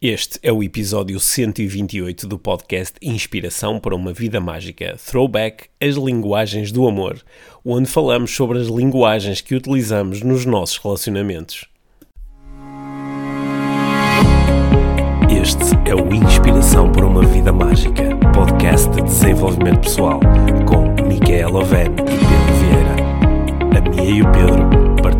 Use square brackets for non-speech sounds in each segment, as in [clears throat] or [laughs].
Este é o episódio 128 do podcast Inspiração para uma Vida Mágica Throwback As Linguagens do Amor, onde falamos sobre as linguagens que utilizamos nos nossos relacionamentos. Este é o Inspiração para uma Vida Mágica, podcast de desenvolvimento pessoal, com Micaela Oven e Pedro Vieira. A Mia e o Pedro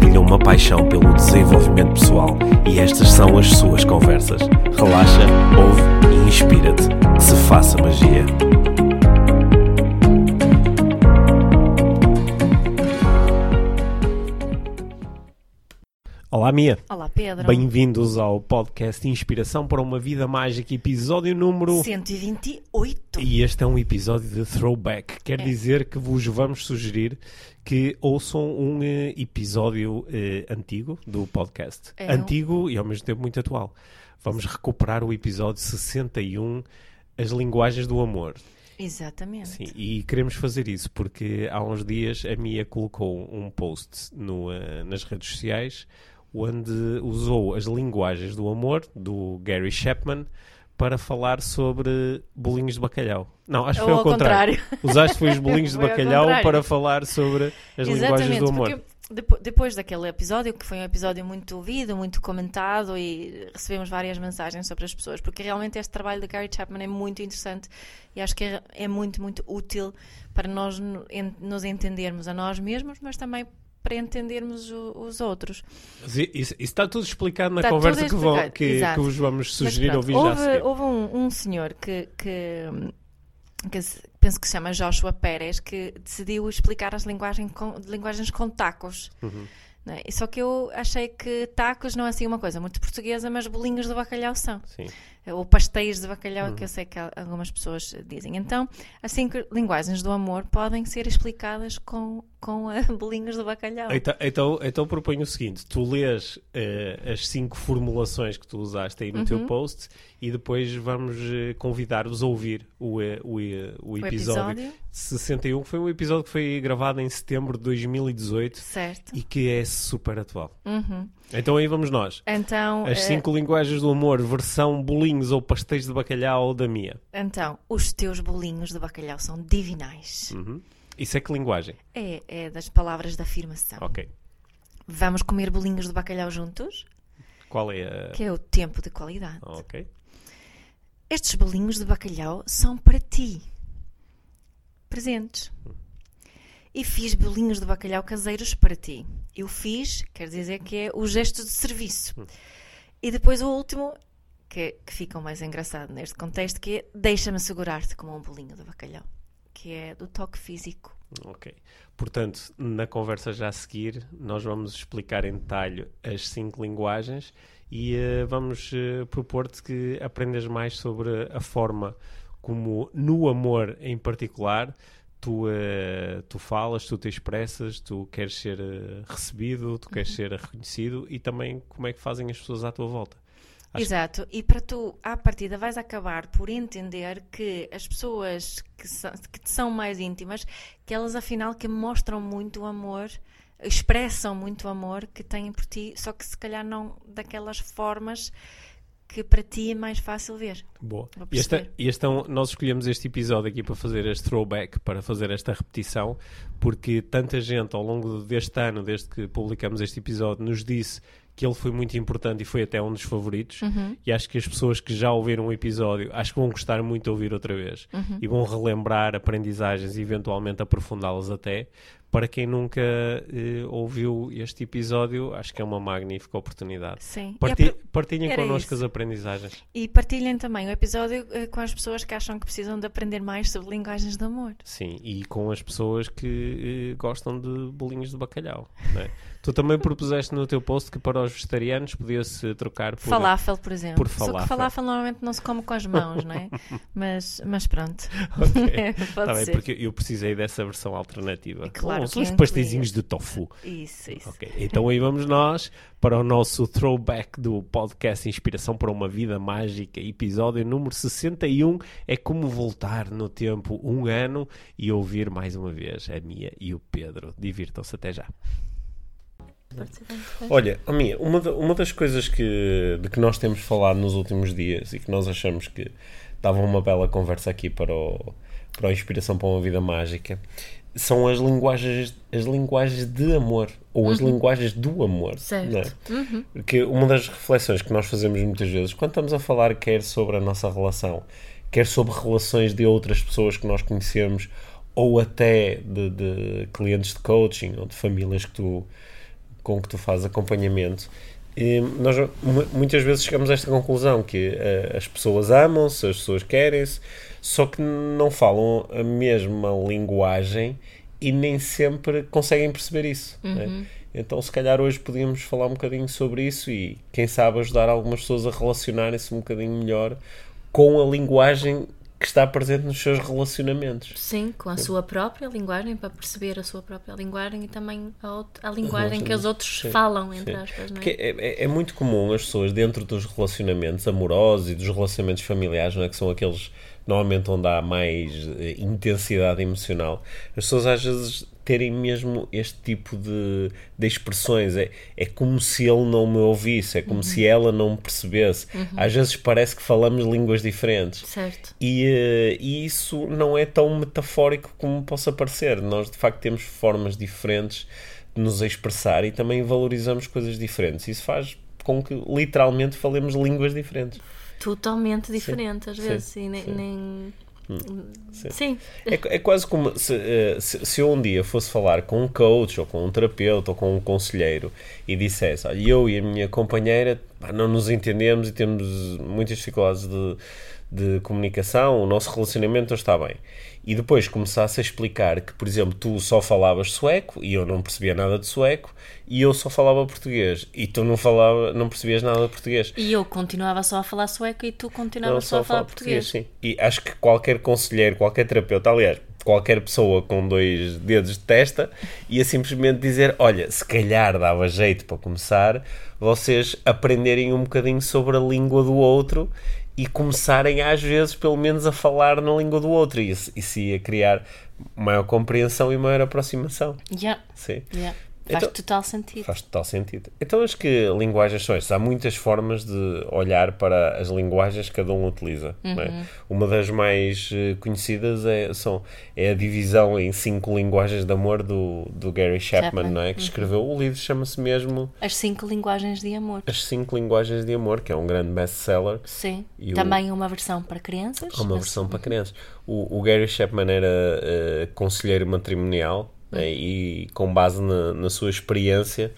partilham uma paixão pelo desenvolvimento pessoal e estas são as suas conversas. Relaxa, ouve e inspira-te. Se faça magia. Olá, Mia. Olá, Pedro. Bem-vindos ao podcast Inspiração para uma Vida Mágica, episódio número 128. E este é um episódio de throwback. Quer É. dizer que vos vamos sugerir que ouçam um eh, episódio eh, antigo do podcast. É um- Antigo e ao mesmo tempo muito atual. Vamos recuperar o episódio 61, As Linguagens do Amor. Exatamente. Sim, e queremos fazer isso porque há uns dias a Mia colocou um post no, eh, nas redes sociais onde usou as linguagens do amor do Gary Chapman para falar sobre bolinhos de bacalhau. Não, acho que foi ao ao contrário. Usaste foi os bolinhos [laughs] de bacalhau contrário. para falar sobre as linguagens Exatamente, do amor. depois daquele episódio, que foi um episódio muito ouvido, muito comentado e recebemos várias mensagens sobre as pessoas, porque realmente este trabalho de Gary Chapman é muito interessante e acho que é, é muito, muito útil para nós nos entendermos a nós mesmos, mas também para entendermos o- os outros. Isso, isso está tudo explicado na Está conversa que, vão, que, que vos vamos sugerir ouvir já houve, houve um, um senhor que, que, que penso que se chama Joshua Pérez que decidiu explicar as linguagem com- linguagens com tacos. Uhum. é? Só que eu achei que tacos não é assim uma coisa muito portuguesa, mas bolinhos de bacalhau são. Sim. Ou pastéis de bacalhau, Uhum. que eu sei que al- algumas pessoas dizem. Então, as cinco linguagens do amor podem ser explicadas com, com eh, [laughs] bolinhos de bacalhau. Então, então, então proponho o seguinte: tu lês eh, as cinco formulações que tu usaste aí no teu Uhum. post e depois vamos eh, convidar-vos a ouvir o, eh, o, o O episódio, episódio, 61, que foi um episódio que foi gravado em setembro de 2018 certo. e que é super atual. Uhum. Então aí vamos nós. Então, As cinco linguagens do amor, versão bolinhos ou pastéis de bacalhau da Mia. Então, os teus bolinhos de bacalhau são divinais. Uhum. Isso é que linguagem? É, é das palavras de afirmação. Ok. Vamos comer bolinhos de bacalhau juntos, Qual é a. que é o tempo de qualidade. Ok. Estes bolinhos de bacalhau são para ti. Presentes. E fiz bolinhos de bacalhau caseiros para ti. Eu fiz, quer dizer que é o gesto de serviço. E depois o último, que, que fica o mais engraçado neste contexto, que é deixa-me segurar-te como um bolinho de bacalhau. Que é do toque físico. Ok. Portanto, na conversa já a seguir, nós vamos explicar em detalhe as cinco linguagens e eh, vamos eh, propor-te que aprendas mais sobre a forma como, no amor em particular, tu, eh, tu falas, tu te expressas, tu queres ser recebido, tu queres ser reconhecido e também como é que fazem as pessoas à tua volta. Acho- Exato, e para tu, à partida, vais acabar por entender que as pessoas que são, que te são mais íntimas, que elas afinal que mostram muito amor, expressam muito amor que têm por ti, só que se calhar não daquelas formas que para ti é mais fácil ver. Boa. E perceber. e este é um- nós escolhemos este episódio aqui para fazer este throwback, para fazer esta repetição, porque tanta gente ao longo deste ano, desde que publicamos este episódio, nos disse que ele foi muito importante e foi até um dos favoritos. Uhum. E acho que as pessoas que já ouviram o episódio, acho que vão gostar muito de ouvir outra vez Uhum. e vão relembrar aprendizagens e eventualmente aprofundá-las até. Para quem nunca eh, ouviu este episódio, acho que é uma magnífica oportunidade. Sim. E Parti- partilhem connosco isso. as aprendizagens. E partilhem também o episódio eh, com as pessoas que acham que precisam de aprender mais sobre linguagens de amor. Sim, e com as pessoas que eh, gostam de bolinhos de bacalhau. não é? [laughs] tu também propuseste no teu post que para os vegetarianos podia-se trocar por. Falafel, por exemplo. por Só que falafel. falafel normalmente não se come com as mãos, não é? [laughs] mas, mas pronto. [laughs] Ok. [laughs] Pode Tá bem, ser. porque eu precisei dessa versão alternativa. E claro uns incluía. pasteizinhos de tofu. Isso, isso. Ok, então aí vamos nós para o nosso throwback do podcast Inspiração para uma Vida Mágica, episódio número 61. É como voltar no tempo um ano e ouvir mais uma vez a Mia e o Pedro. Divirtam-se até já. Olha, a minha, uma, uma das coisas que, de que nós temos falado nos últimos dias e que nós achamos que dava uma bela conversa aqui para, o, para a Inspiração para uma Vida Mágica são as linguagens, as linguagens de amor ou as uhum. linguagens do amor. Certo. É? Uhum. Porque uma das reflexões que nós fazemos muitas vezes, quando estamos a falar quer sobre a nossa relação, quer sobre relações de outras pessoas que nós conhecemos, ou até de, de clientes de coaching ou de famílias que tu, com que tu fazes acompanhamento, e nós muitas vezes chegamos a esta conclusão que uh, as pessoas amam-se, as pessoas querem-se, só que não falam a mesma linguagem e nem sempre conseguem perceber isso. Né? Uhum. Né? Então, se calhar hoje podíamos falar um bocadinho sobre isso e, quem sabe, ajudar algumas pessoas a relacionarem-se um bocadinho melhor com a linguagem que está presente nos seus relacionamentos. Sim, com a Sim. sua própria linguagem, para perceber a sua própria linguagem e também a, a linguagem que os outros Sim. falam, entre Sim. aspas. Não é? É, é, é? muito comum as pessoas, dentro dos relacionamentos amorosos e dos relacionamentos familiares, não é? que são aqueles normalmente onde há mais eh, intensidade emocional, as pessoas às vezes terem mesmo este tipo de, de expressões. É, é como se ele não me ouvisse, é como uhum. se ela não me percebesse. Uhum. Às vezes parece que falamos línguas diferentes. Certo. E, uh, e isso não é tão metafórico como possa parecer. Nós, de facto, temos formas diferentes de nos expressar e também valorizamos coisas diferentes. Isso faz com que literalmente falemos línguas diferentes totalmente diferente, às vezes, sim, e nem. Sim. nem... Sim. sim. É, é, quase como se, eh, se, se, eu um dia fosse falar com um coach, ou com um terapeuta, ou com um conselheiro e dissesse: Olha, eu e a minha companheira não nos entendemos e temos muitas dificuldades de, de comunicação, o nosso relacionamento não está bem e depois começasse a explicar que, por exemplo, tu só falavas sueco e eu não percebia nada de sueco e eu só falava português e tu não falava, não percebias nada de português. E eu continuava só a falar sueco e tu continuavas só, só, a falar, português. português. Sim. E acho que qualquer conselheiro, qualquer terapeuta, aliás, qualquer pessoa com dois dedos de testa ia simplesmente dizer: Olha, se calhar dava jeito para começar vocês aprenderem um bocadinho sobre a língua do outro e começarem às vezes pelo menos a falar na língua do outro e isso, isso ia criar maior compreensão e maior aproximação. Yeah. Sim. Yeah. Faz então, total sentido. Faz total sentido. Então acho que linguagens são estas. Há muitas formas de olhar para as linguagens que cada um utiliza. É? Uhum. É? Uma das mais eh, conhecidas é, são, é a divisão em cinco linguagens de amor do, do Gary Chapman, Chapman. Não é? que uhum. escreveu o livro, chama-se mesmo... As cinco linguagens de amor. As cinco linguagens de amor, que é um grande best-seller. Sim. E Também o... uma versão para crianças. Uma versão para crianças. O, o Gary Chapman era uh, conselheiro matrimonial e com base na, na, sua experiência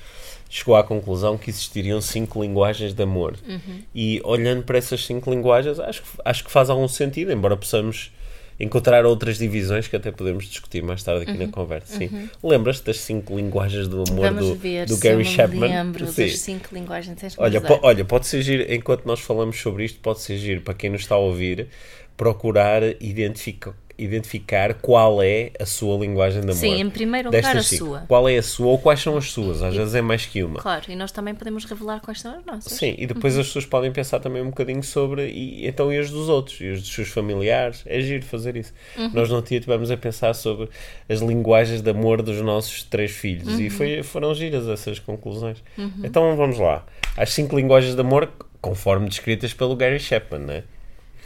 chegou à conclusão que existiriam cinco linguagens de amor. Uhum. E olhando para essas cinco linguagens, acho, acho que faz algum sentido, embora possamos encontrar outras divisões que até podemos discutir mais tarde aqui uhum. na conversa. Sim. Uhum. Lembras-te das cinco linguagens do amor do, ver, do Gary Chapman? lembro Sim. das cinco linguagens. Olha, po, olha, pode ser enquanto nós falamos sobre isto, pode ser para quem nos está a ouvir, procurar identificar identificar qual é a sua linguagem de amor. Sim, em primeiro lugar a cinco. sua. Qual é a sua ou quais são as suas? Às e, vezes é mais que uma. Claro, e nós também podemos revelar quais são as nossas. Sim, e depois uhum. as pessoas podem pensar também um bocadinho sobre e então e as dos outros, e os dos seus familiares. É giro fazer isso. Uhum. Nós não tivemos a pensar sobre as linguagens de amor dos nossos três filhos uhum. e foi, foram giras essas conclusões. Uhum. Então vamos lá. As cinco linguagens de amor, conforme descritas pelo Gary Chapman, né?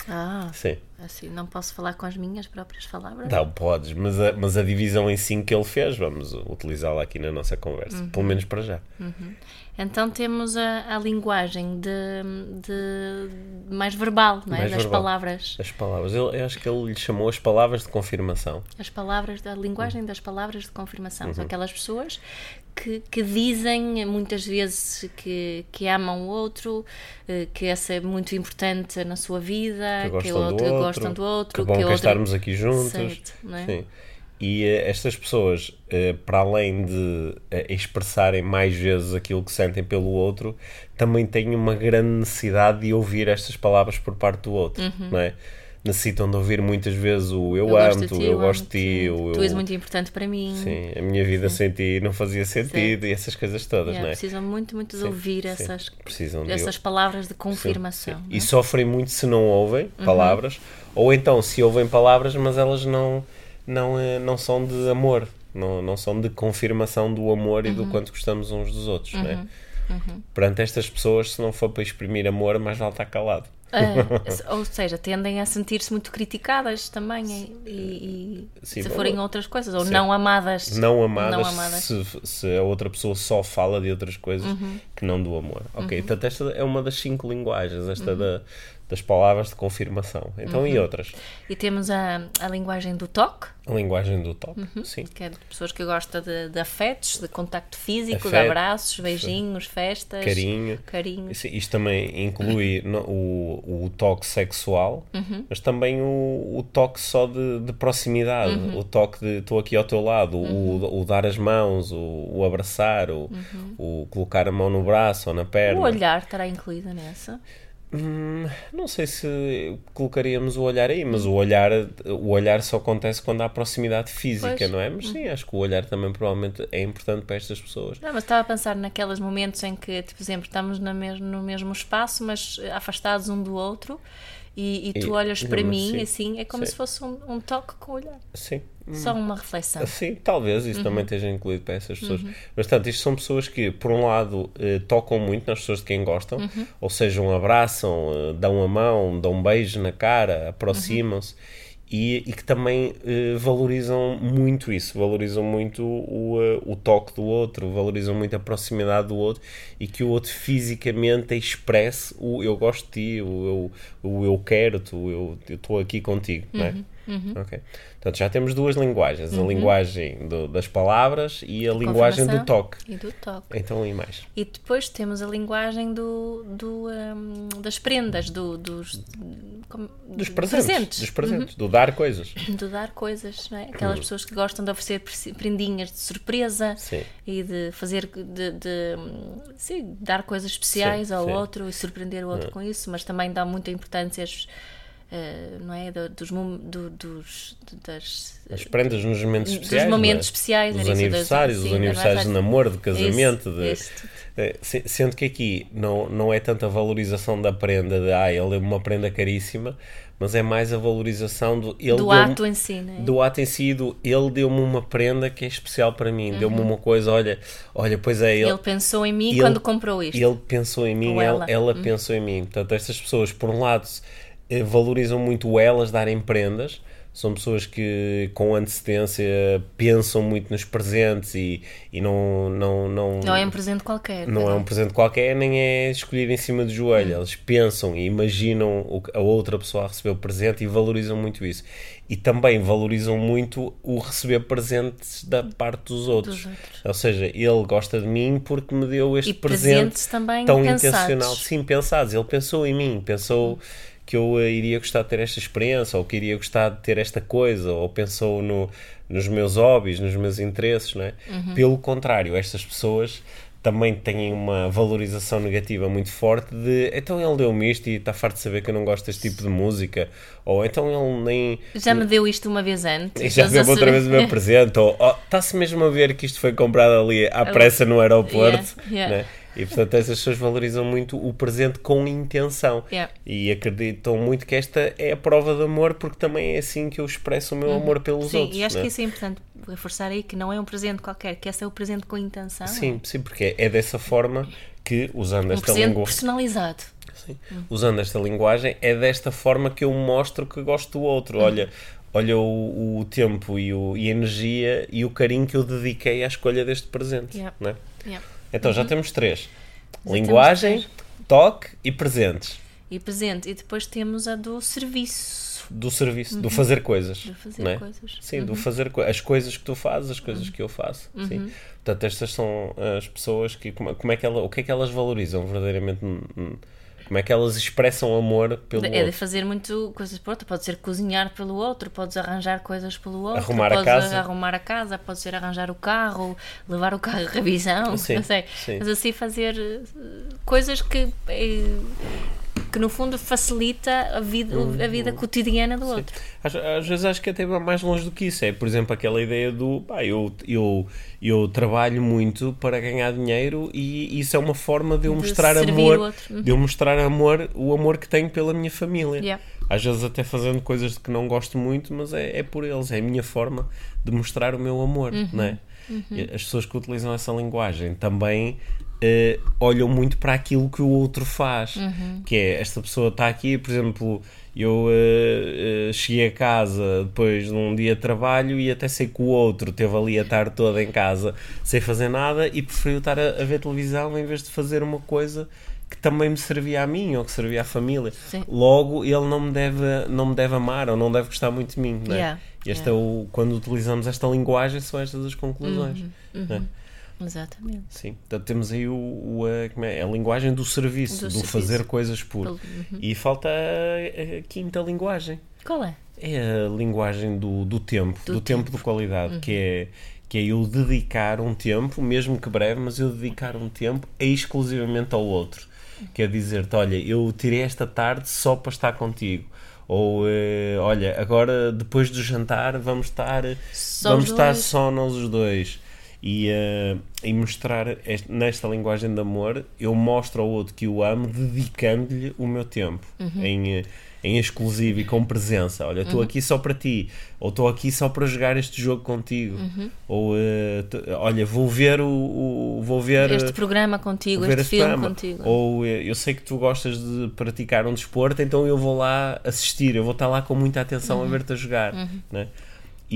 Ah. Sim. Assim, não posso falar com as minhas próprias palavras? Não, podes, mas a, mas a divisão em 5 que ele fez, vamos utilizá-la aqui na nossa conversa, uhum. pelo menos para já. Uhum. Então temos a, a linguagem de, de, mais verbal, não é? Mais das verbal. palavras. As palavras. Eu, eu, acho que ele lhe chamou as palavras de confirmação. As palavras, da linguagem uhum. das palavras de confirmação. Uhum. São aquelas pessoas que, que, dizem muitas vezes que, que amam o outro, eh, que essa é muito importante na sua vida, que, que, gostam, outro, do outro, gostam do outro. Que bom que, que estarmos aqui juntos. Certo, não é? Sim. E uh, estas pessoas, uh, para além de uh, expressarem mais vezes aquilo que sentem pelo outro, também têm uma grande necessidade de ouvir estas palavras por parte do outro, uhum. não é? Necessitam de ouvir muitas vezes o eu, eu amo-te, eu gosto de ti, o, tu és muito importante para mim. Sim, a minha vida sim. sem ti não fazia sentido sim. e essas coisas todas, yeah, não é? Precisam muito, muito de sim, ouvir essas, essas palavras de confirmação. É? E sofrem muito se não ouvem uhum. palavras, ou então se ouvem palavras, mas elas não não, eh, não são de amor. não, não são de confirmação do amor e do quanto gostamos uns dos outros, não é? Perante estas pessoas, se não for para exprimir amor, mais vale estar calado. Ah, [laughs] ou seja, tendem a sentir-se muito criticadas também e, e- Sim, se bom, forem outras coisas, ou não amadas. não amadas, Não amadas. Se, se a outra pessoa só fala de outras coisas Uhum. que não do amor. Ok, portanto, esta é uma das cinco linguagens, esta Uhum. da- das palavras de confirmação. Então, e outras? E temos a, a linguagem do toque, A linguagem do toque, sim. que é de pessoas que gostam de, de afetos, de contacto físico, de Afeto, abraços, beijinhos, festas, Carinho. carinho. Isso- Isto também inclui [clears throat] no- o, o toque sexual, Uhum. mas também o, o toque só de, de proximidade, Uhum. o toque de estou aqui ao teu lado, o, o dar as mãos, o, o abraçar, o, o colocar a mão no braço ou na perna. Uhum. O olhar estará incluído nessa. Hum, não sei se colocaríamos o olhar aí, mas o olhar, o olhar só acontece quando há proximidade física, Pois. não é? Mas sim, acho que o olhar também provavelmente é importante para estas pessoas. Não, mas estava a pensar naqueles momentos em que, tipo, por exemplo, estamos no mesmo espaço, mas afastados um do outro, e, e tu E- olhas para mim, assim, assim, é como sim. se fosse um, um toque com o olhar. Sim. Só uma reflexão. Sim, talvez isso Uhum. também esteja incluído para essas pessoas. Mas, portanto, isto são pessoas que, por um lado, eh, tocam muito nas pessoas de quem gostam, Uhum. ou seja, um abraçam, eh, dão a mão, dão um beijo na cara, aproximam-se. E, e que também eh, valorizam muito isso, valorizam muito o, eh, o toque do outro, valorizam muito a proximidade do outro e que o outro fisicamente expresse o eu gosto de ti, o eu, o eu quero-te, eu estou aqui contigo, não é? Uhum. Ok. Portanto, já temos duas linguagens: a linguagem do- das palavras e a linguagem do toque. E do toque. Então, e mais? E depois temos a linguagem do, do, hum, das prendas, do, dos, como- Dos presentes. Dos Uhum. presentes, do dar coisas. do dar coisas, não é? Aquelas pessoas que gostam de oferecer pre- prendinhas de surpresa Sim. e de fazer, de, de, sim, dar coisas especiais Sim, ao outro e surpreender o outro com isso, mas também dá muita importância às, eh, não é? Do- dos, do- dos, das, As prendas nos momentos Dos especiais. momentos não é? especiais, Dos aniversários, sim, os aniversários de namoro, de casamento. Isso, de, isso. Eh, se- Sendo que aqui não, não é tanta a valorização da prenda, de ah, ele deu-me uma prenda caríssima, mas é mais a valorização do. Ele do deu-me- ato em si, não é? do ato em si, do ele deu-me uma prenda que é especial para mim, deu-me Uhum. uma coisa, olha, olha, pois é, ele, Ele pensou em mim ele- quando comprou isto. ele pensou em mim, Ou ela, ela. Uhum. ela pensou em mim. Portanto, estas pessoas, por um lado, valorizam muito elas darem prendas, são pessoas que com antecedência pensam muito nos presentes e, e não, não, não, Não é um presente qualquer. não é um presente qualquer, nem é escolhido em cima do joelho. Eles pensam e imaginam o que a outra pessoa a receber o presente e valorizam muito isso. E também valorizam muito o receber presentes da parte dos outros. Dos outros. Ou seja, ele gosta de mim porque me deu este E presente presentes também tão pensados. intencional. Sim, pensados. Ele pensou em mim, pensou que eu eh, iria gostar de ter esta experiência, ou que iria gostar de ter esta coisa, ou pensou no, nos meus hobbies, nos meus interesses, não é? Uhum. Pelo contrário, estas pessoas também têm uma valorização negativa muito forte de então ele deu-me isto e está farto de saber que eu não gosto deste tipo de música, ou então ele nem Já me deu isto uma vez antes. [laughs] já Estás a deu outra vez o meu [laughs] presente, ou oh, está-se mesmo a ver que isto foi comprado ali à pressa no aeroporto, Yeah, yeah. né? E portanto essas pessoas valorizam muito o presente com intenção Yeah. e acreditam muito que esta é a prova de amor porque também é assim que eu expresso o meu amor pelos Uhum. Sim, outros. e acho né? que isso é importante reforçar aí que não é um presente qualquer, que esse é o presente com intenção. Sim, sim, porque é dessa forma que, usando Um esta língua, personalizado. Sim. usando esta linguagem, é desta forma que eu mostro que gosto do outro. Uhum. Olha, olha o, o tempo e, o, e a energia e o carinho que eu dediquei à escolha deste presente. Yeah. né? Yeah. Então já temos três: Já linguagem, temos toque e presentes. E presente. E depois temos a do serviço. Do serviço, do fazer coisas. Uhum. Do fazer é? coisas. Uhum. Sim, do fazer co- as coisas que tu fazes, as coisas que eu faço. Sim. Portanto, estas são as pessoas que como, como é que ela, o que é que elas valorizam verdadeiramente? Como é que elas expressam amor pelo É de outro? fazer muito coisas por outro. Pode ser cozinhar pelo outro, podes arranjar coisas pelo outro, Arrumar a casa. arrumar a casa, pode ser arranjar o carro, levar o carro à revisão, [laughs] Sim, não sei. sim. Mas assim fazer eh, coisas que, eh, que no fundo facilita a vida, a vida cotidiana do outro. Às, às, vezes acho que até vai mais longe do que isso. É, por exemplo, aquela ideia do pá, eu, eu, eu trabalho muito para ganhar dinheiro e isso é uma forma de eu De mostrar amor. Uhum. de eu mostrar amor, o amor que tenho pela minha família. Yeah. Às vezes até fazendo coisas de que não gosto muito, mas é, é por eles, é a minha forma de mostrar o meu amor, Uhum. não é? E As pessoas que utilizam essa linguagem também eh, olham muito para aquilo que o outro faz, Uhum. que é esta pessoa está aqui, por exemplo, eu eh, eh, cheguei a casa depois de um dia de trabalho e até sei que o outro teve ali a tarde toda em casa sem fazer nada e preferiu estar a, a ver televisão em vez de fazer uma coisa que também me servia a mim ou que servia à família. Sim. Logo, ele não me deve, não me deve amar ou não deve gostar muito de mim. Não é? Yeah, Este yeah. é o, quando utilizamos esta linguagem, são estas as conclusões. Uhum. é? Exatamente. Sim, portanto temos aí o, o- a, é? a linguagem do serviço, Do do, serviço. fazer coisas por. Uhum. E falta a, a quinta linguagem. Qual é? É a linguagem do, do tempo, Do do, tempo. de qualidade, que é que é eu dedicar um tempo, mesmo que breve, mas eu dedicar um tempo exclusivamente ao outro. Quer dizer-te, olha, eu tirei esta tarde só para estar contigo. Ou, eh, olha, agora depois do jantar vamos estar, Só vamos os estar dois. só nós os dois. E, eh, e mostrar este- nesta linguagem de amor, eu mostro ao outro que o amo, dedicando-lhe o meu tempo Uhum. em, eh, em exclusivo e com presença. Olha, estou aqui só para ti, ou estou aqui só para jogar este jogo contigo, Uhum. ou t- olha, vou ver o, o- vou ver Este programa contigo, este este filme programa. contigo. Ou eu sei que tu gostas de praticar um desporto, então eu vou lá assistir, eu vou estar lá com muita atenção Uhum. a ver-te a jogar. Né?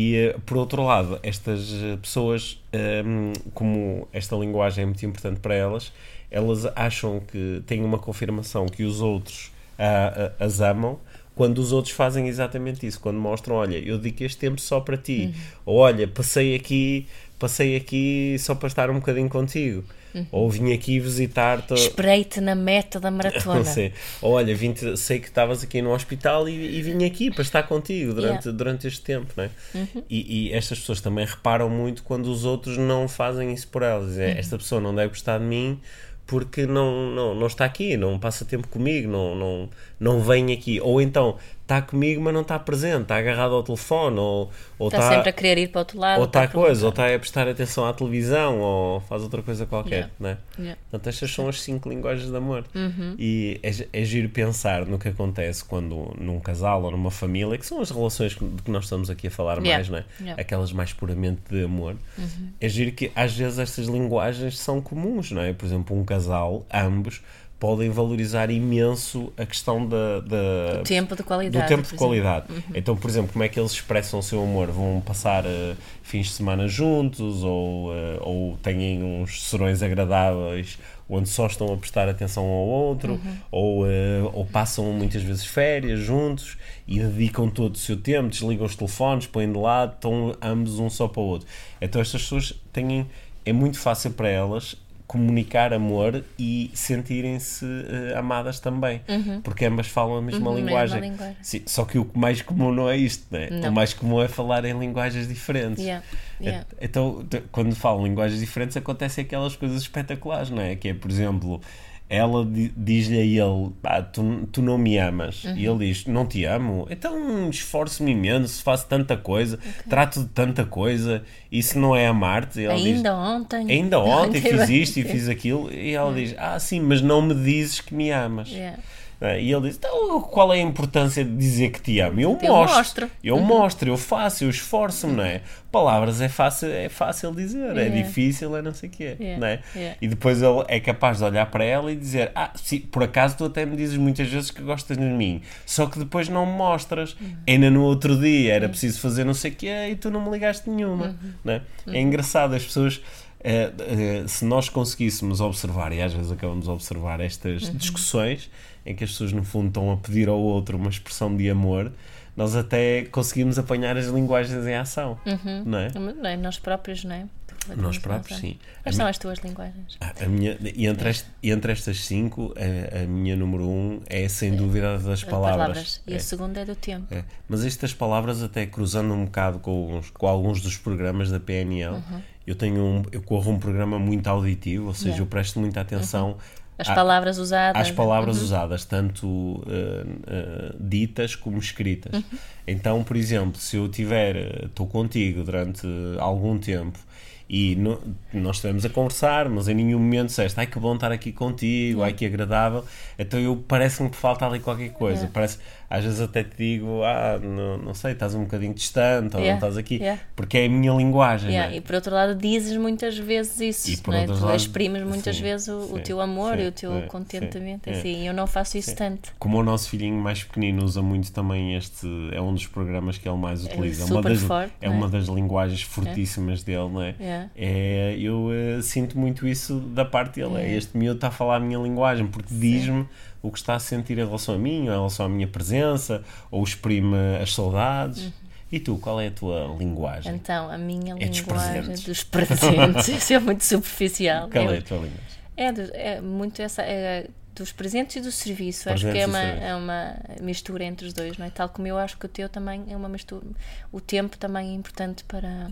E eh, por outro lado, estas eh, pessoas, ehm, como esta linguagem é muito importante para elas, elas acham que têm uma confirmação que os outros ah, ah, as amam. Quando os outros fazem exatamente isso, quando mostram, olha, eu dedico este tempo só para ti, ou olha, passei aqui, passei aqui só para estar um bocadinho contigo, ou vim aqui visitar-te, Esperei-te na meta da maratona. [laughs] sei. Ou olha, vim sei que estavas aqui no hospital e, e vim aqui para estar contigo durante, Yeah. Uhum. durante este tempo, não é? E, e estas pessoas também reparam muito quando os outros não fazem isso por elas. Dizem, Uhum. Esta pessoa não deve gostar de mim porque não, não, não está aqui, não passa tempo comigo, não, não, não vem aqui. Ou então está comigo, mas não está presente, está agarrado ao telefone, ou, ou Está sempre a querer ir para o outro lado. ou está a coisa, ou está a prestar atenção à televisão, ou faz outra coisa qualquer, Yeah. não é? Yeah. Portanto, estas são as cinco linguagens de amor. Uhum. E é, é giro pensar no que acontece quando num casal ou numa família, que são as relações de que nós estamos aqui a falar Yeah. mais, não é? Yeah. Aquelas mais puramente de amor. É giro que às vezes estas linguagens são comuns, não é? Por exemplo, um casal, ambos, podem valorizar imenso a questão da, da- Do tempo de do qualidade. tempo por de qualidade. Então, por exemplo, como é que eles expressam o seu amor? Vão passar eh, fins de semana juntos ou, eh, ou têm uns serões agradáveis onde só estão a prestar atenção ao outro ou, eh, ou passam muitas vezes férias juntos e dedicam todo o seu tempo, desligam os telefones, põem de lado, estão ambos um só para o outro. Então estas pessoas têm, é muito fácil para elas comunicar amor e sentirem-se eh, amadas também, porque ambas falam a mesma Uhum, mesma linguagem. linguagem. Sim, só que o mais comum não é isto, né? Não. O mais comum é falar em linguagens diferentes. Yeah, yeah. Et- Então, quando falam linguagens diferentes, acontecem aquelas coisas espetaculares, não é? Que é, por exemplo, ela di- diz-lhe a ele: "Pá, tu, tu não me amas. Uhum. E ele diz: Não te amo. Então esforço-me imenso, faço tanta coisa, trato de tanta coisa. Isso não é amar-te? Ela diz, Ainda ontem. Ainda [laughs] ontem fiz isto e fiz aquilo. E ela diz: Ah, sim, mas não me dizes que me amas. Yeah. Não é? E ele diz: Então, qual é a importância de dizer que te amo? Eu Eu mostro. mostro. Eu mostro, eu faço, eu esforço-me, não é? Palavras é fácil, é fácil dizer, é Yeah. difícil, é não sei o quê, Yeah, não é? yeah. E depois ele é capaz de olhar para ela e dizer: Ah, sim, por acaso tu até me dizes muitas vezes que gostas de mim, só que depois não me mostras. Uhum. Ainda no outro dia era preciso fazer não sei o quê e tu não me ligaste nenhuma, Uhum. não é? É engraçado, as pessoas. eh, eh, se nós conseguíssemos observar, e às vezes acabamos a observar estas Uhum. discussões em que as pessoas no fundo estão a pedir ao outro uma expressão de amor, nós até conseguimos apanhar as linguagens em ação, não é? Não é? Nós próprios, não é? Nós próprios, sim. Quais são as tuas linguagens? A minha, e, entre este- e entre estas cinco, a, a minha número um é sem dúvida a das palavras. E É. a segunda é do tempo. É. Mas estas palavras, até cruzando um bocado com, os- com alguns dos programas da PNL, eu tenho um, eu corro um programa muito auditivo, ou seja, Yeah. eu presto muita atenção As palavras usadas. Às palavras uhum. usadas, tanto uh, uh, ditas como escritas. Uhum. Então, por exemplo, se eu tiver, estou contigo durante algum tempo e no, nós estivemos a conversar, mas em nenhum momento disseste, ai que bom estar aqui contigo, ai que agradável. Então eu parece-me que falta ali qualquer coisa. É. Parece, às vezes até te digo, ah, não, não sei, estás um bocadinho distante ou yeah. não estás aqui, yeah. porque é a minha linguagem. Yeah. É? E por outro lado, dizes muitas vezes isso, e por não é? tu lado, exprimes muitas sim, vezes o, sim, o, teu amor sim, e o teu é, contentamento. Assim, eu não faço isso tanto. Como o nosso filhinho mais pequenino usa muito também este, é um dos programas que ele mais utiliza. É, uma das, forte, é uma das linguagens fortíssimas dele, não é? é eu uh, sinto muito isso da parte dele. É. Este miúdo está a falar a minha linguagem, porque diz-me o que está a sentir em relação a mim, ou em relação à minha presença, ou exprime as saudades. Uhum. E tu, qual é a tua linguagem? Então, a minha é linguagem dos presentes. [laughs] Isso é muito superficial. Qual é, é a tua linguagem? É, é muito essa. É, dos presentes e do serviço. Presentes acho que é uma, é uma mistura entre os dois, não é? Tal como eu acho que o teu também é uma mistura. O tempo também é importante para,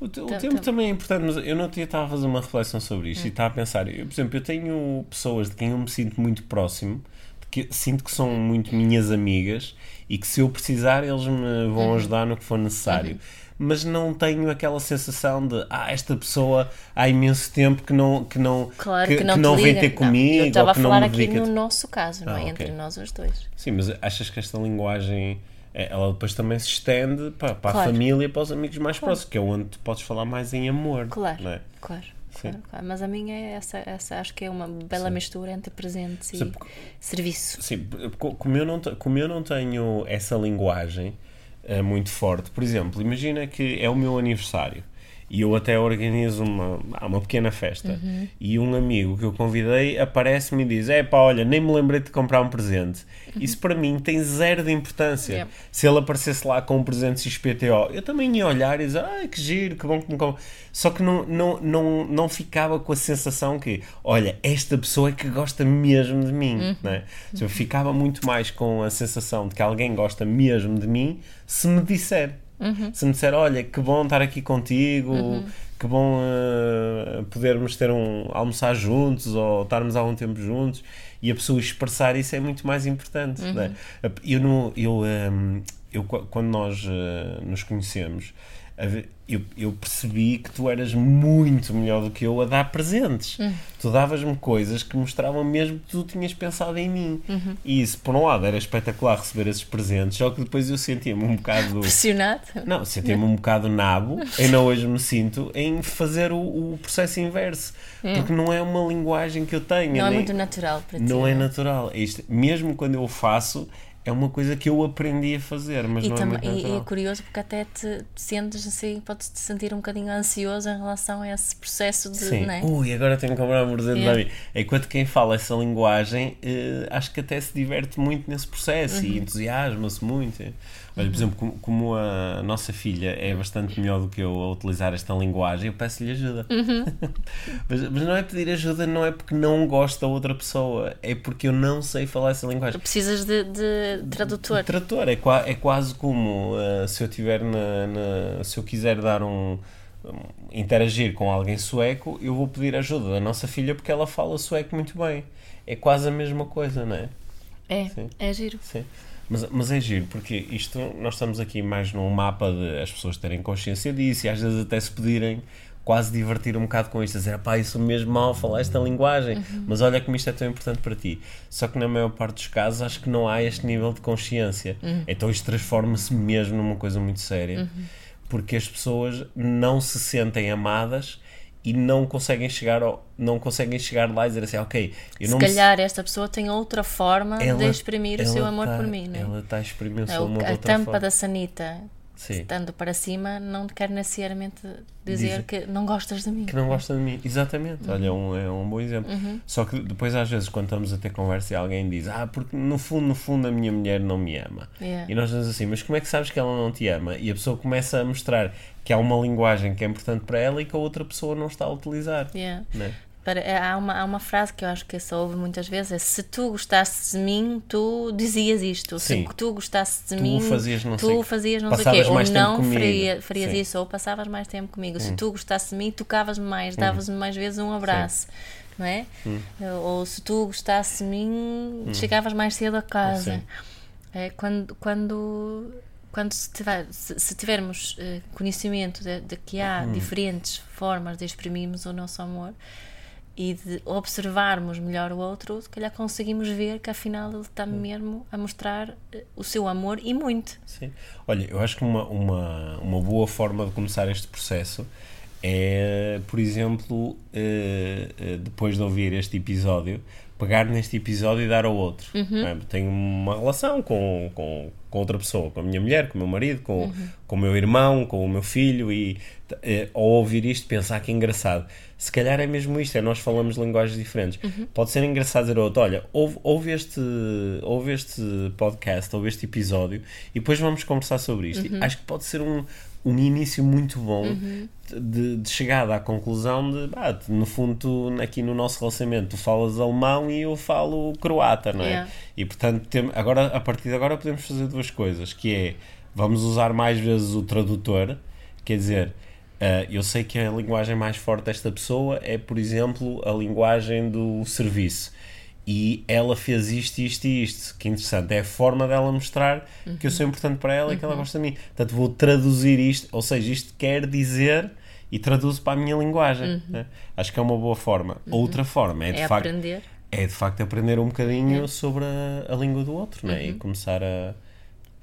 o, o tempo também é importante, mas eu não tinha estava a fazer uma reflexão sobre isto hum. e estava a pensar, eu, por exemplo, eu tenho pessoas de quem eu me sinto muito próximo, que sinto que são muito minhas amigas e que se eu precisar eles me vão uhum. ajudar no que for necessário. Uhum. Mas não tenho aquela sensação de ah, esta pessoa há imenso tempo que não, que não, claro que, que não, que não vem ter comigo. Não, eu estava a falar aqui no nosso caso, não é? Ah, okay. Entre nós os dois. Sim, mas achas que esta linguagem é, ela depois também se estende para, para claro. a família para os amigos mais claro. próximos, que é onde tu podes falar mais em amor. Claro, é? claro, claro, claro, Mas a minha é essa, essa acho que é uma bela sim. mistura entre presentes e sim, serviço. Sim, como eu não, como eu não tenho essa linguagem é, muito forte, por exemplo, imagina que é o meu aniversário e eu até organizo uma, uma pequena festa uhum. e um amigo que eu convidei aparece-me e diz: É pá, olha, nem me lembrei de comprar um presente. Uhum. Isso para mim tem zero de importância. Se ele aparecesse lá com um presente XPTO, eu também ia olhar e dizer: Ai que giro, que bom que me compra. Só que não, não, não, não ficava com a sensação que, olha, esta pessoa é que gosta mesmo de mim. Uhum. Né? Eu ficava muito mais com a sensação de que alguém gosta mesmo de mim se me disser. Uhum. Se me disser, olha, que bom estar aqui contigo, uhum. que bom uh, podermos ter um almoçar juntos ou estarmos algum tempo juntos e a pessoa expressar isso é muito mais importante. Uhum. Né? Eu, eu, um, ehm, eu, quando nós uh, nos conhecemos, eu, eu, percebi que tu eras muito melhor do que eu a dar presentes. Uhum. Tu davas-me coisas que mostravam mesmo que tu tinhas pensado em mim. Uhum. E isso, por um lado, era espetacular receber esses presentes, só que depois eu sentia-me um bocado. Pressionado? Não, sentia-me um bocado nabo, ainda hoje me sinto, em fazer o, o processo inverso. Uhum. Porque não é uma linguagem que eu tenho. Não é nem... é muito natural para ti. Não é natural. Isto, mesmo quando eu faço, é uma coisa que eu aprendi a fazer, mas e não é muito E é curioso porque até te, te sentes assim, podes-te sentir um bocadinho ansioso em relação a esse processo de. Sim. Né? Ui, agora tenho que comprar um presente yeah. Enquanto quem fala essa linguagem, eh, acho que até se diverte muito nesse processo uhum. e entusiasma-se muito. Olha, por exemplo, como, como, a nossa filha é bastante melhor do que eu a utilizar esta linguagem, eu peço-lhe ajuda. Uhum. [laughs] mas, mas, não é pedir ajuda, não é porque não gosto da outra pessoa, é porque eu não sei falar essa linguagem. Precisas de, de tradutor. De tradutor, é, é quase como uh, se eu tiver na, na, se eu quiser dar um interagir com alguém sueco, eu vou pedir ajuda da nossa filha porque ela fala sueco muito bem. É quase a mesma coisa, não é? É, Sim. é giro. Sim. Mas, mas é giro, porque isto, nós estamos aqui mais num mapa de as pessoas terem consciência disso e às vezes até se pedirem quase divertir um bocado com isto, dizer, pá, isso mesmo mal falar esta linguagem, uhum. mas olha como isto é tão importante para ti. Só que na maior parte dos casos acho que não há este nível de consciência. Uhum. Então isto transforma-se mesmo numa coisa muito séria, uhum. porque as pessoas não se sentem amadas e não conseguem chegar ao, não conseguem chegar lá e dizer assim, ok, eu Se calhar esta pessoa tem outra forma ela, de exprimir o seu amor tá, por mim, não é? Ela está a exprimir o seu é amor A, a tampa forma. da sanita Sim. estando para cima, não quer necessariamente dizer Diz, que não gostas de mim. Que não gosta de mim, exatamente. Uhum. Olha, é um, é um bom exemplo. Uhum. Só que depois, às vezes, quando estamos a ter conversa e alguém diz, ah, porque no fundo, no fundo, a minha mulher não me ama. Yeah. E nós dizemos assim, mas como é que sabes que ela não te ama? E a pessoa começa a mostrar que há uma linguagem que é importante para ela e que a outra pessoa não está a utilizar. Yeah. Né? Para, é, há, uma, há uma frase que eu acho que se ouve muitas vezes: é, se tu gostasses de mim, tu dizias isto. Sim. Se tu gostasses de tu mim, fazias não tu sei, fazias não sei o quê. Ou não faria, farias Sim. isso, ou passavas mais tempo comigo. Hum. Se tu gostasses de mim, tocavas-me mais, davas-me mais vezes um abraço. Sim não é? Hum. Ou se tu gostasses de mim, hum. chegavas mais cedo a casa. É, quando, quando, quando se, tiver, se, se tivermos uh, conhecimento de, de, que há hum. diferentes formas de exprimirmos o nosso amor e de observarmos melhor o outro, se calhar conseguimos ver que afinal ele está hum. mesmo a mostrar uh, o seu amor e muito. Sim. Olha, eu acho que uma, uma, uma boa forma de começar este processo é, por exemplo, uh, depois de ouvir este episódio, pegar neste episódio e dar ao outro. Uhum. É? Tenho uma relação com, com, com, outra pessoa, com a minha mulher, com o meu marido, com, uhum. com o meu irmão, com o meu filho, e é, ao ouvir isto pensar que é engraçado. Se calhar é mesmo isto, é nós falamos linguagens diferentes. Uhum. Pode ser engraçado dizer ao outro, olha, ouve, ouve, este, ouve este podcast, ouve este episódio, e depois vamos conversar sobre isto. Uhum. Acho que pode ser um, um início muito bom uhum. de, de, chegada à conclusão de, ah, no fundo, tu, aqui no nosso relacionamento, tu falas alemão e eu falo croata, não é? Yeah. E portanto, tem, agora, a partir de agora, podemos fazer duas coisas: que é vamos usar mais vezes o tradutor, quer dizer. Uh, eu sei que a linguagem mais forte desta pessoa é, por exemplo, a linguagem do serviço e ela fez isto, isto e isto. Que interessante. É a forma dela mostrar uhum. que eu sou importante para ela uhum. e que ela uhum. gosta de mim. Portanto, vou traduzir isto, ou seja, isto quer dizer e traduzo para a minha linguagem. Uhum. Né? Acho que é uma boa forma. Uhum. Outra forma é de é facto. Aprender. É de facto aprender um bocadinho sobre a, a língua do outro né? e uhum. começar a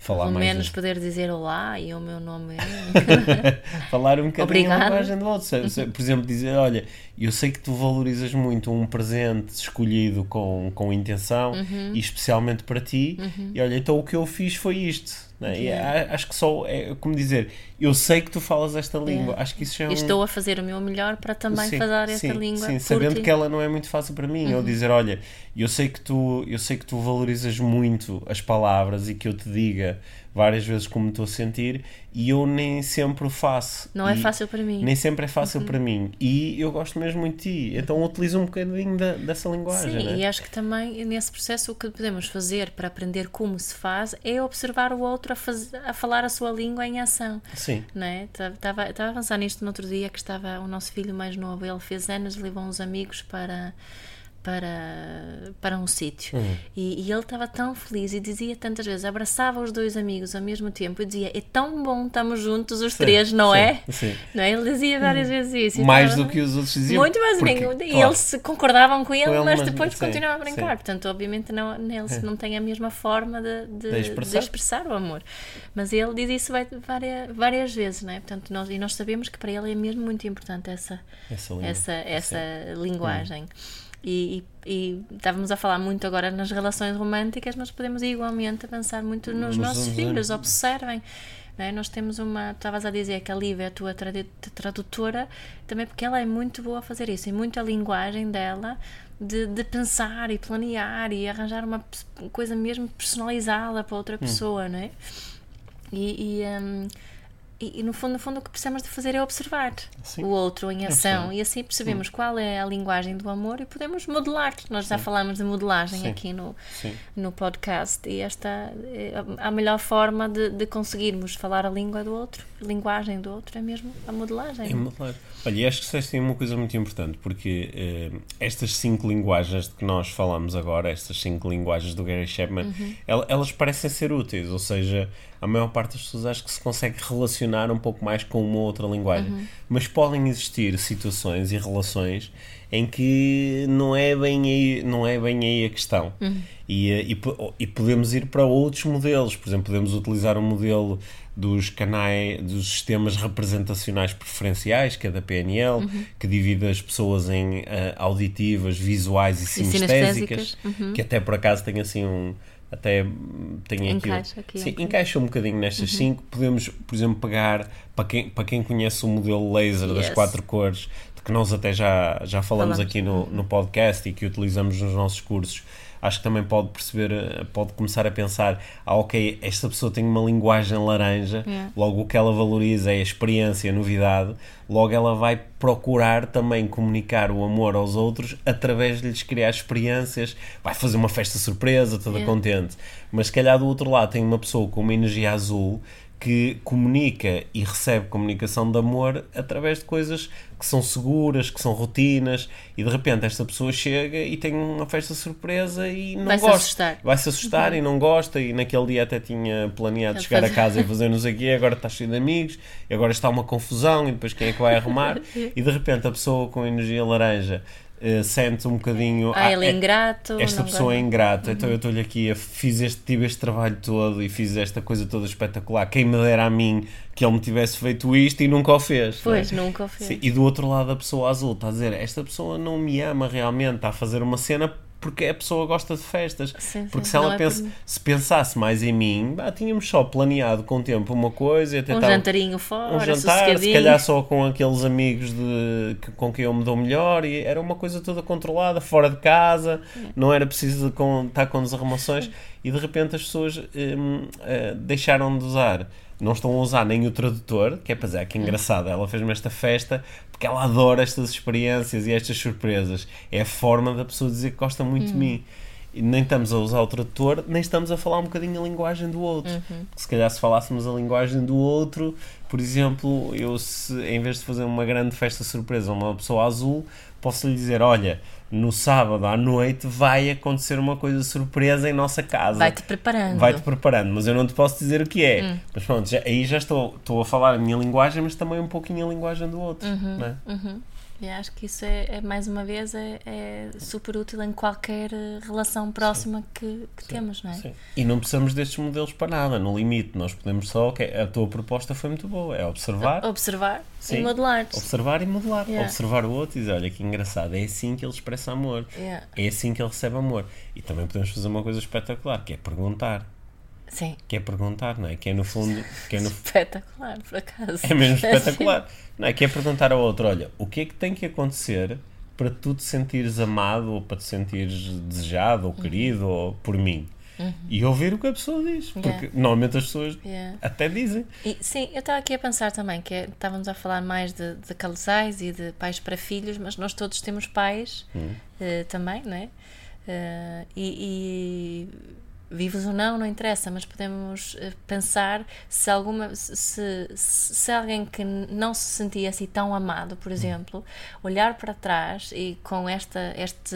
falar Pelo mais. menos poder dizer olá e o meu nome é. [laughs] falar um bocadinho Obrigado. a linguagem do outro. Por exemplo, dizer: Olha, eu sei que tu valorizas muito um presente escolhido com, com intenção uhum. e especialmente para ti, uhum. e olha, então o que eu fiz foi isto. Né? E acho que só é como dizer, eu sei que tu falas esta língua. Acho que isso é um... Estou a fazer o meu melhor para também sim, falar esta sim, língua. Sim, sabendo ti. que ela não é muito fácil para mim. Uhum. Ou dizer, olha, eu sei que tu, eu sei que tu valorizas muito as palavras e que eu te diga várias vezes como estou a sentir e eu nem sempre o faço. Não é fácil para mim. Nem sempre é fácil uhum. para mim. E eu gosto mesmo muito de ti. Então utilizo um bocadinho da, dessa linguagem. Sim, né? e acho que também nesse processo o que podemos fazer para aprender como se faz é observar o outro a, faz, a falar a sua língua em ação. Sim. Né? Estava, estava a avançar nisto no outro dia que estava o nosso filho mais novo, ele fez anos, levou uns amigos para para, para um sítio. Uhum. E, e, ele estava tão feliz e dizia tantas vezes, abraçava os dois amigos ao mesmo tempo e dizia: É tão bom, estamos juntos os sim, três, não sim, é? Sim. Não é? Ele dizia várias uhum. vezes isso. Mais do que os outros diziam. Muito mais porque, claro. E eles concordavam com ele, com ele mas, mas depois continuavam a brincar. Portanto, obviamente, não, eles é. não têm a mesma forma de, de, de, expressar. de, expressar. o amor. Mas ele diz isso várias, várias vezes, não é? Portanto, nós, e nós sabemos que para ele é mesmo muito importante essa, essa, essa, essa linguagem. Uhum. E, e, e, estávamos a falar muito agora nas relações românticas, mas podemos igualmente avançar muito nos, nossos filhos. Observem. É? Nós temos uma. Estavas a dizer que a Lívia é a tua tradutora, também porque ela é muito boa a fazer isso, e muita linguagem dela de, de pensar e planear e arranjar uma coisa mesmo personalizada para outra hum. pessoa, hum. não é? E. e um, e, e, no fundo, no fundo o que precisamos de fazer é observar Sim. o outro em ação Sim. e assim percebemos Sim. qual é a linguagem do amor e podemos modelar. Nós já falamos de modelagem aqui no, no podcast e esta é a melhor forma de, de, conseguirmos falar a língua do outro, a linguagem do outro é mesmo a modelagem. É modelar. Olha, e acho que disseste uma coisa muito importante porque eh, estas cinco linguagens de que nós falamos agora, estas cinco linguagens do Gary Chapman, uhum. elas parecem ser úteis, ou seja, a maior parte das pessoas acho que se consegue relacionar um pouco mais com uma outra linguagem. Uhum. Mas podem existir situações e relações em que não é bem aí, não é bem aí a questão. Uhum. E, eh, e, e, podemos ir para outros modelos. Por exemplo, podemos utilizar o um modelo dos canais, dos sistemas representacionais preferenciais, que é da PNL, uhum. que divide as pessoas em uh, auditivas, visuais e sinestésicas, uhum. que até por acaso tem assim um até tem aqui, Encaixa aqui sim, um encaixa um bocadinho nestas uhum. cinco. Podemos, por exemplo, pegar para quem, para quem conhece o modelo laser yes. das quatro cores, de que nós até já, já falamos, falamos. aqui no, no podcast e que utilizamos nos nossos cursos acho que também pode perceber, eh, pode começar a pensar: ah, ok, esta pessoa tem uma linguagem laranja, yeah. logo o que ela valoriza é a experiência, a novidade, logo ela vai procurar também comunicar o amor aos outros através de lhes criar experiências, vai fazer uma festa surpresa, toda yeah. contente. Mas se calhar do outro lado tem uma pessoa com uma energia azul que comunica e recebe comunicação de amor através de coisas que são seguras, que são rotinas, e de repente esta pessoa chega e tem uma festa surpresa e não Vai-se gosta. assustar. Vai-se assustar e não gosta, e naquele dia até tinha planeado Ele chegar a faz- casa e fazer o quê, agora está cheio de amigos, e agora está uma confusão, e depois quem é que vai arrumar? [laughs] e de repente a pessoa com energia laranja eh, sente um bocadinho. Ah, ele é é- ingrato. esta pessoa é ingrata, então eu estou-lhe aqui, fiz este, tive este trabalho todo e fiz esta coisa toda espetacular. Quem me dera a mim que ele me tivesse feito isto e nunca o fez. é? Pois, nunca o fez. Sim, e do outro lado a pessoa azul está a dizer, esta pessoa não me ama realmente, está a fazer uma cena porque a pessoa gosta de festas. Sim, porque sim, se ela é pensa, por se pensasse mais em mim, bah, tínhamos só planeado com o tempo uma coisa e até Um jantarinho fora, um jantar, se calhar só com aqueles amigos de, que- com quem eu me dou melhor e era uma coisa toda controlada, fora de casa, não era preciso de com- estar com desarrumações e de repente as pessoas hum, eh, deixaram de usar. Não estão a usar nem o tradutor, que é para dizer que engraçado, ela fez-me esta festa porque ela adora estas experiências e estas surpresas. É a forma da pessoa dizer que gosta muito de mim. E nem estamos a usar o tradutor, nem estamos a falar um bocadinho a linguagem do outro. Se calhar se falássemos a linguagem do outro, por exemplo, eu se em vez de fazer uma grande festa surpresa a uma pessoa azul, posso lhe dizer, olha, no sábado à noite vai acontecer uma coisa surpresa em nossa casa. Vai-te preparando. Vai-te preparando, mas eu não te posso dizer o que é. Mas pronto, já- aí já estou, estou a falar a minha linguagem, mas também um pouquinho a linguagem do outro. não é? Uhum. E acho que isso é, é, mais uma vez, é, é super útil em qualquer eh, relação próxima que, que temos, não é? Sim. E não precisamos destes modelos para nada, no limite. Nós podemos só. ok, a tua proposta foi muito boa, é observar, Observar Sim. e modelar. observar e modelar. Yeah. Observar o outro e dizer: olha que engraçado, é assim que ele expressa amor, Yeah. é assim que ele recebe amor. E também podemos fazer uma coisa espetacular, que é perguntar. Sim. Que é perguntar, não é? Que é no fundo. Que é, no, [laughs] Espetacular, por acaso. é mesmo [laughs] espetacular. Não é? Que é perguntar ao outro: olha, o que é que tem que acontecer para tu te sentires amado ou para te sentires desejado ou querido ou por mim? E ouvir o que a pessoa diz. Porque Yeah. normalmente as pessoas Yeah. até dizem. E, sim, eu estava aqui a pensar também que é- estávamos a falar mais de, de casais e de pais para filhos, mas nós todos temos pais eh, também, não é? Eh, e, e vivos ou não, não interessa, mas podemos eh, pensar se alguma se, se, alguém que não se sentia assim tão amado, por exemplo, olhar para trás e com esta, este,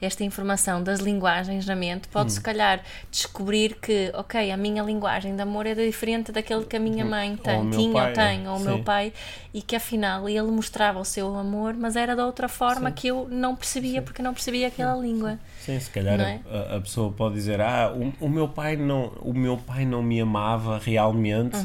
esta informação das linguagens na mente, pode se calhar descobrir que, ok, a minha linguagem de amor é diferente daquele que a minha mãe Ou tem, o meu tinha pai, ou tem, ou o meu sim. pai, e que afinal ele mostrava o seu amor, mas era de outra forma que eu não percebia porque não percebia aquela língua. Sim, se calhar é? a, a pessoa pode dizer ah, o, o meu pai não o meu pai não me amava realmente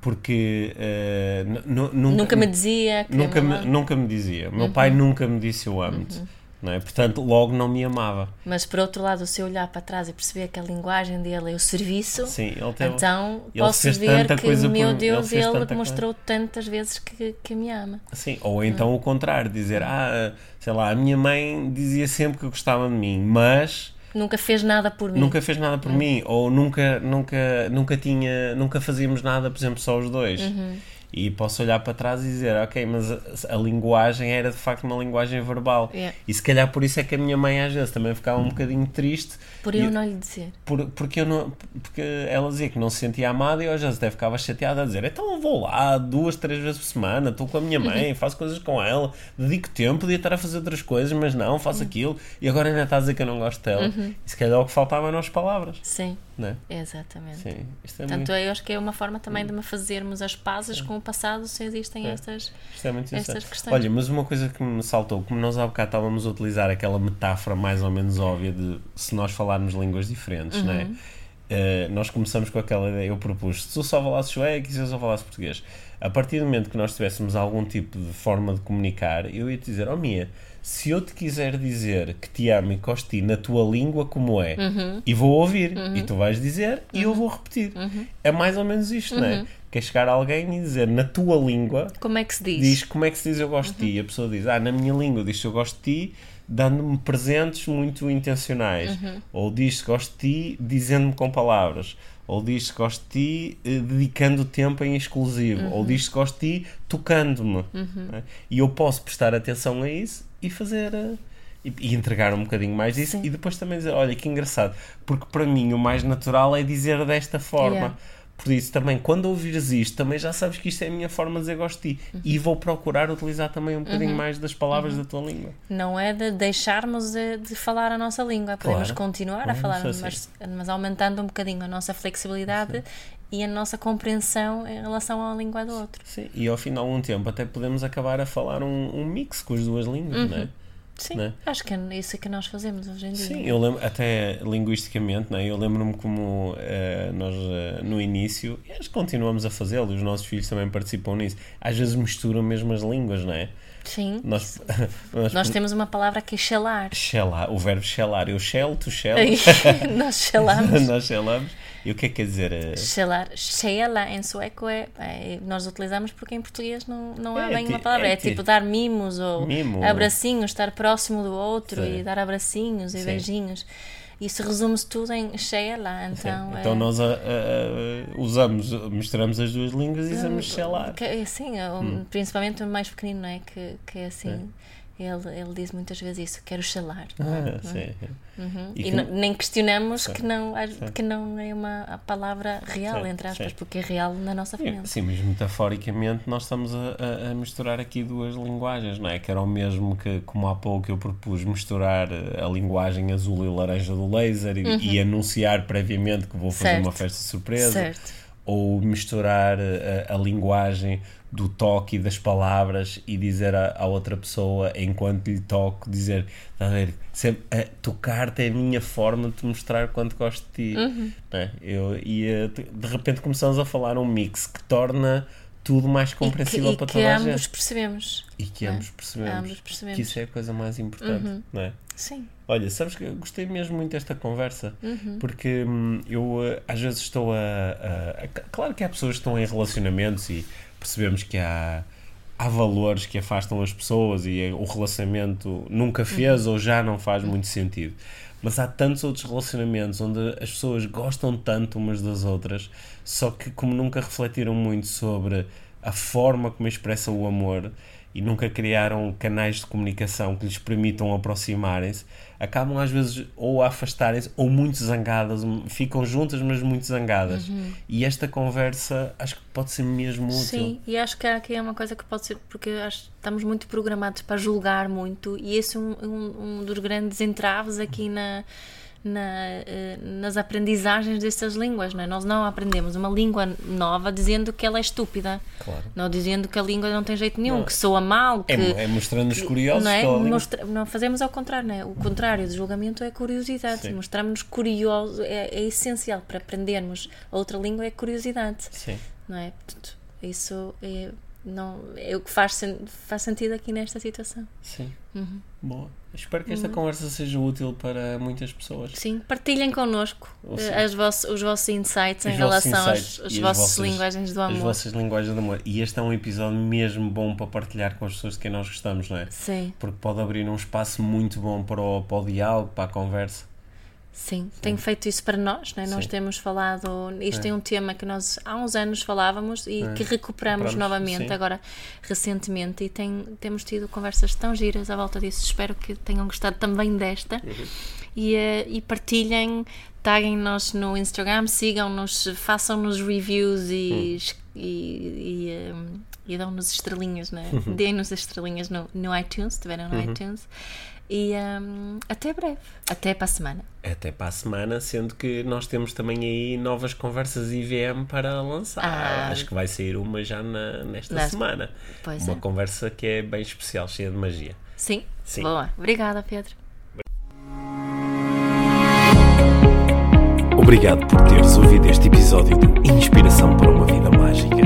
porque eh, n- n- nunca, Uhum. Nunca me dizia que nunca me nunca me dizia. O meu Uhum. pai nunca me disse eu amo-te. Não é? Portanto, logo não me amava. Mas por outro lado, se eu olhar para trás e perceber que a linguagem dele é o serviço, Sim, ele teve, então ele posso ver que, coisa meu por- Deus, ele ele, tanta mostrou tantas vezes que, que me ama. Sim, ou então o contrário, dizer, ah, sei lá, a minha mãe dizia sempre que gostava de mim, mas Nunca fez nada por mim. nunca fez nada por mim, ou nunca, nunca, nunca tinha, nunca fazíamos nada, por exemplo, só os dois. Uhum. E posso olhar para trás e dizer, ok, mas a, a linguagem era de facto uma linguagem verbal. Yeah. E se calhar por isso é que a minha mãe às vezes também ficava um bocadinho triste. Por eu não lhe dizer. por, porque, eu não, porque ela dizia que não se sentia amada e eu às vezes até ficava chateada a dizer então eu vou lá duas, três vezes por semana, estou com a minha mãe, Uhum. [laughs] faço coisas com ela, dedico tempo, podia estar a fazer outras coisas, mas não, faço Uhum. aquilo e agora ainda está a dizer que eu não gosto dela. E se calhar o que faltava eram as palavras, Sim, não é? exatamente. Sim, isto é, Portanto, muito, eu acho que é uma forma também de me fazermos as pazes com o passado se existem É. estas. é estas questões. Olha, mas uma coisa que me saltou, como nós há bocado estávamos a utilizar aquela metáfora mais ou menos óbvia de se nós falarmos línguas diferentes, não é? Uhum. Eh, nós começamos com aquela ideia, eu propus, se tu só falasses sueco e se eu só falasse português, a partir do momento que nós tivéssemos algum tipo de forma de comunicar, eu ia te dizer, oh Mia, se eu te quiser dizer que te amo e gosto de ti na tua língua como é, Uhum. e vou ouvir, e tu vais dizer, e eu vou repetir. Uhum. É mais ou menos isto, não é? Que é chegar a alguém e dizer na tua língua, Como é que se diz? diz como é que se diz eu gosto de ti. E a pessoa diz, ah, na minha língua diz eu gosto de ti, dando-me presentes muito intencionais. Ou diz gosto de ti, dizendo-me com palavras. Ou diz gosto de ti, eh, dedicando tempo em exclusivo. Ou diz gosto de ti, tocando-me. não é? E eu posso prestar atenção a isso e fazer. eh, e, e entregar um bocadinho mais disso Sim. e depois também dizer, olha que engraçado, porque para mim o mais natural é dizer desta forma, Yeah. Por isso, também, quando ouvires isto, também já sabes que isto é a minha forma de dizer gosto de ti. Uhum. E vou procurar utilizar também um bocadinho mais das palavras da tua língua. Não é de deixarmos de, de falar a nossa língua, podemos Claro. continuar a Claro, falar, isso é mas, mas aumentando um bocadinho a nossa flexibilidade e a nossa compreensão em relação à língua do outro. Sim, e ao final de um tempo até podemos acabar a falar um, um mix com as duas línguas, não é? Sim, Né? acho que é isso que nós fazemos hoje em dia. Sim, eu lembro, até linguisticamente, né? eu lembro-me como eh, nós eh, no início, e acho que continuamos a fazê-lo, e os nossos filhos também participam nisso, às vezes misturam mesmo as línguas, não é? Sim. Nós, [laughs] nós, Nós temos uma palavra que é shelar. Shelar, o verbo shelar, eu shell, tu shell, [laughs] nós shelamos. [laughs] nós shellamos, e o que é que quer dizer? eh, Shelar, shela em sueco é, é- Nós utilizamos porque em português não, não há É bem uma palavra. é É, ti- tipo dar mimos ou Mimo. abracinhos, estar próximo do outro Sim. e dar abracinhos e Sim. beijinhos. Isso resume-se tudo em shela. sim. Então, Então é, nós a- a- a- usamos, misturamos as duas línguas e shelar. que- é, Sim, o- Hum. principalmente o mais pequenino, não é? Que, que é assim. Ele, ele diz muitas vezes isso, quero shelar. Ah, sim. Uhum. E E, que- nem questionamos Sim. que não, que não é uma a palavra real, Sim, entre aspas, sim. porque é real na nossa família. Sim, mas metaforicamente nós estamos a, a- misturar aqui duas linguagens, não é? Que era o mesmo que, como há pouco eu propus, misturar eh, a linguagem azul e laranja do laser e, e anunciar previamente que vou fazer Uhum. Certo. uma festa surpresa. Certo. Ou misturar eh, a, a linguagem do toque e das palavras e dizer à, outra pessoa, enquanto lhe toco, dizer, a ver, sempre, tocar-te é a minha forma de te mostrar quanto gosto de ti. Uhum. é? Eu, e de repente começamos a falar um mix que torna tudo mais compreensível e que, para e que toda a ambos gente. percebemos. E que é? ambos percebemos. Ambos percebemos. Que isso é a coisa mais importante, não é? Sim. Olha, sabes que eu gostei mesmo muito desta conversa Uhum. porque hum, eu eh, às vezes estou a, a- a- Claro que há pessoas que estão em relacionamentos e percebemos que há, há valores que afastam as pessoas e eh, o relacionamento nunca fez ou já não faz muito sentido. Mas há tantos outros relacionamentos onde as pessoas gostam tanto umas das outras, só que como nunca refletiram muito sobre a forma como expressam o amor e nunca criaram canais de comunicação que lhes permitam aproximarem-se, acabam às vezes ou a afastarem-se ou muito zangadas, ficam juntas, mas muito zangadas. E esta conversa acho que pode ser mesmo útil. Sim, e acho que aqui é uma coisa que pode ser, porque acho estamos muito programados para julgar muito, e esse é um, um, um dos grandes entraves aqui na, na, eh, nas aprendizagens destas línguas. Não é? Nós não aprendemos uma língua nova dizendo que ela é estúpida, Claro. não dizendo que a língua não tem jeito nenhum, Não. que soa mal, que. É, é mostrando-nos curiosos não, é? Mostra- não fazemos ao contrário, não é? O contrário de julgamento é curiosidade. Mostramos-nos curiosos, é, é essencial para aprendermos outra língua é curiosidade Sim. não é? Portanto, isso é, não, é o que faz, faz sentido aqui nesta situação. Sim. Uhum. Boa. Espero que esta conversa seja útil para muitas pessoas. Sim, partilhem connosco eh, as voss- os vossos insights em Os vossos relação insights as vossas linguagens do As amor. vossas linguagens de amor. E este é um episódio mesmo bom para partilhar com as pessoas de quem nós gostamos, não é? Sim, Porque pode abrir um espaço muito bom para o, para o diálogo, para a conversa. Sim, tenho feito isso para nós, não é? Nós Sim. temos falado, isto é. um tema que nós há uns anos falávamos e É. que recuperamos Recuperamos, novamente sim. agora recentemente e tem, temos tido conversas tão giras à volta disso. Espero que tenham gostado também desta Uhum. e, eh, e partilhem, taguem-nos no Instagram, sigam-nos, façam-nos reviews e, e, e, eh, e dão-nos estrelinhas, né? Uhum. deem-nos as estrelinhas no, no iTunes, se estiverem no iTunes. E eh, até breve, até para a semana. Até para a semana, sendo que nós temos também aí novas conversas IVM para lançar. Ah. Acho que vai sair uma já na- nesta Na- semana. Pois uma é. conversa que é bem especial, cheia de magia. Sim? Sim. Boa. Obrigada, Pedro. Obrigado por teres ouvido este episódio de Inspiração para uma Vida Mágica.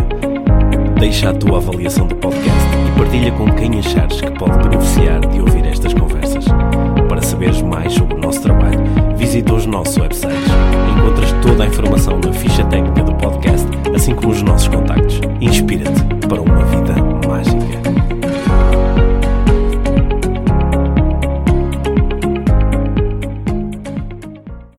Deixa a tua avaliação do podcast Partilha com quem achares que pode beneficiar de ouvir estas conversas. Para saberes mais sobre o nosso trabalho, visita os nossos websites. Encontras toda a informação na ficha técnica do podcast, assim como os nossos contactos. Inspira-te para uma vida mágica.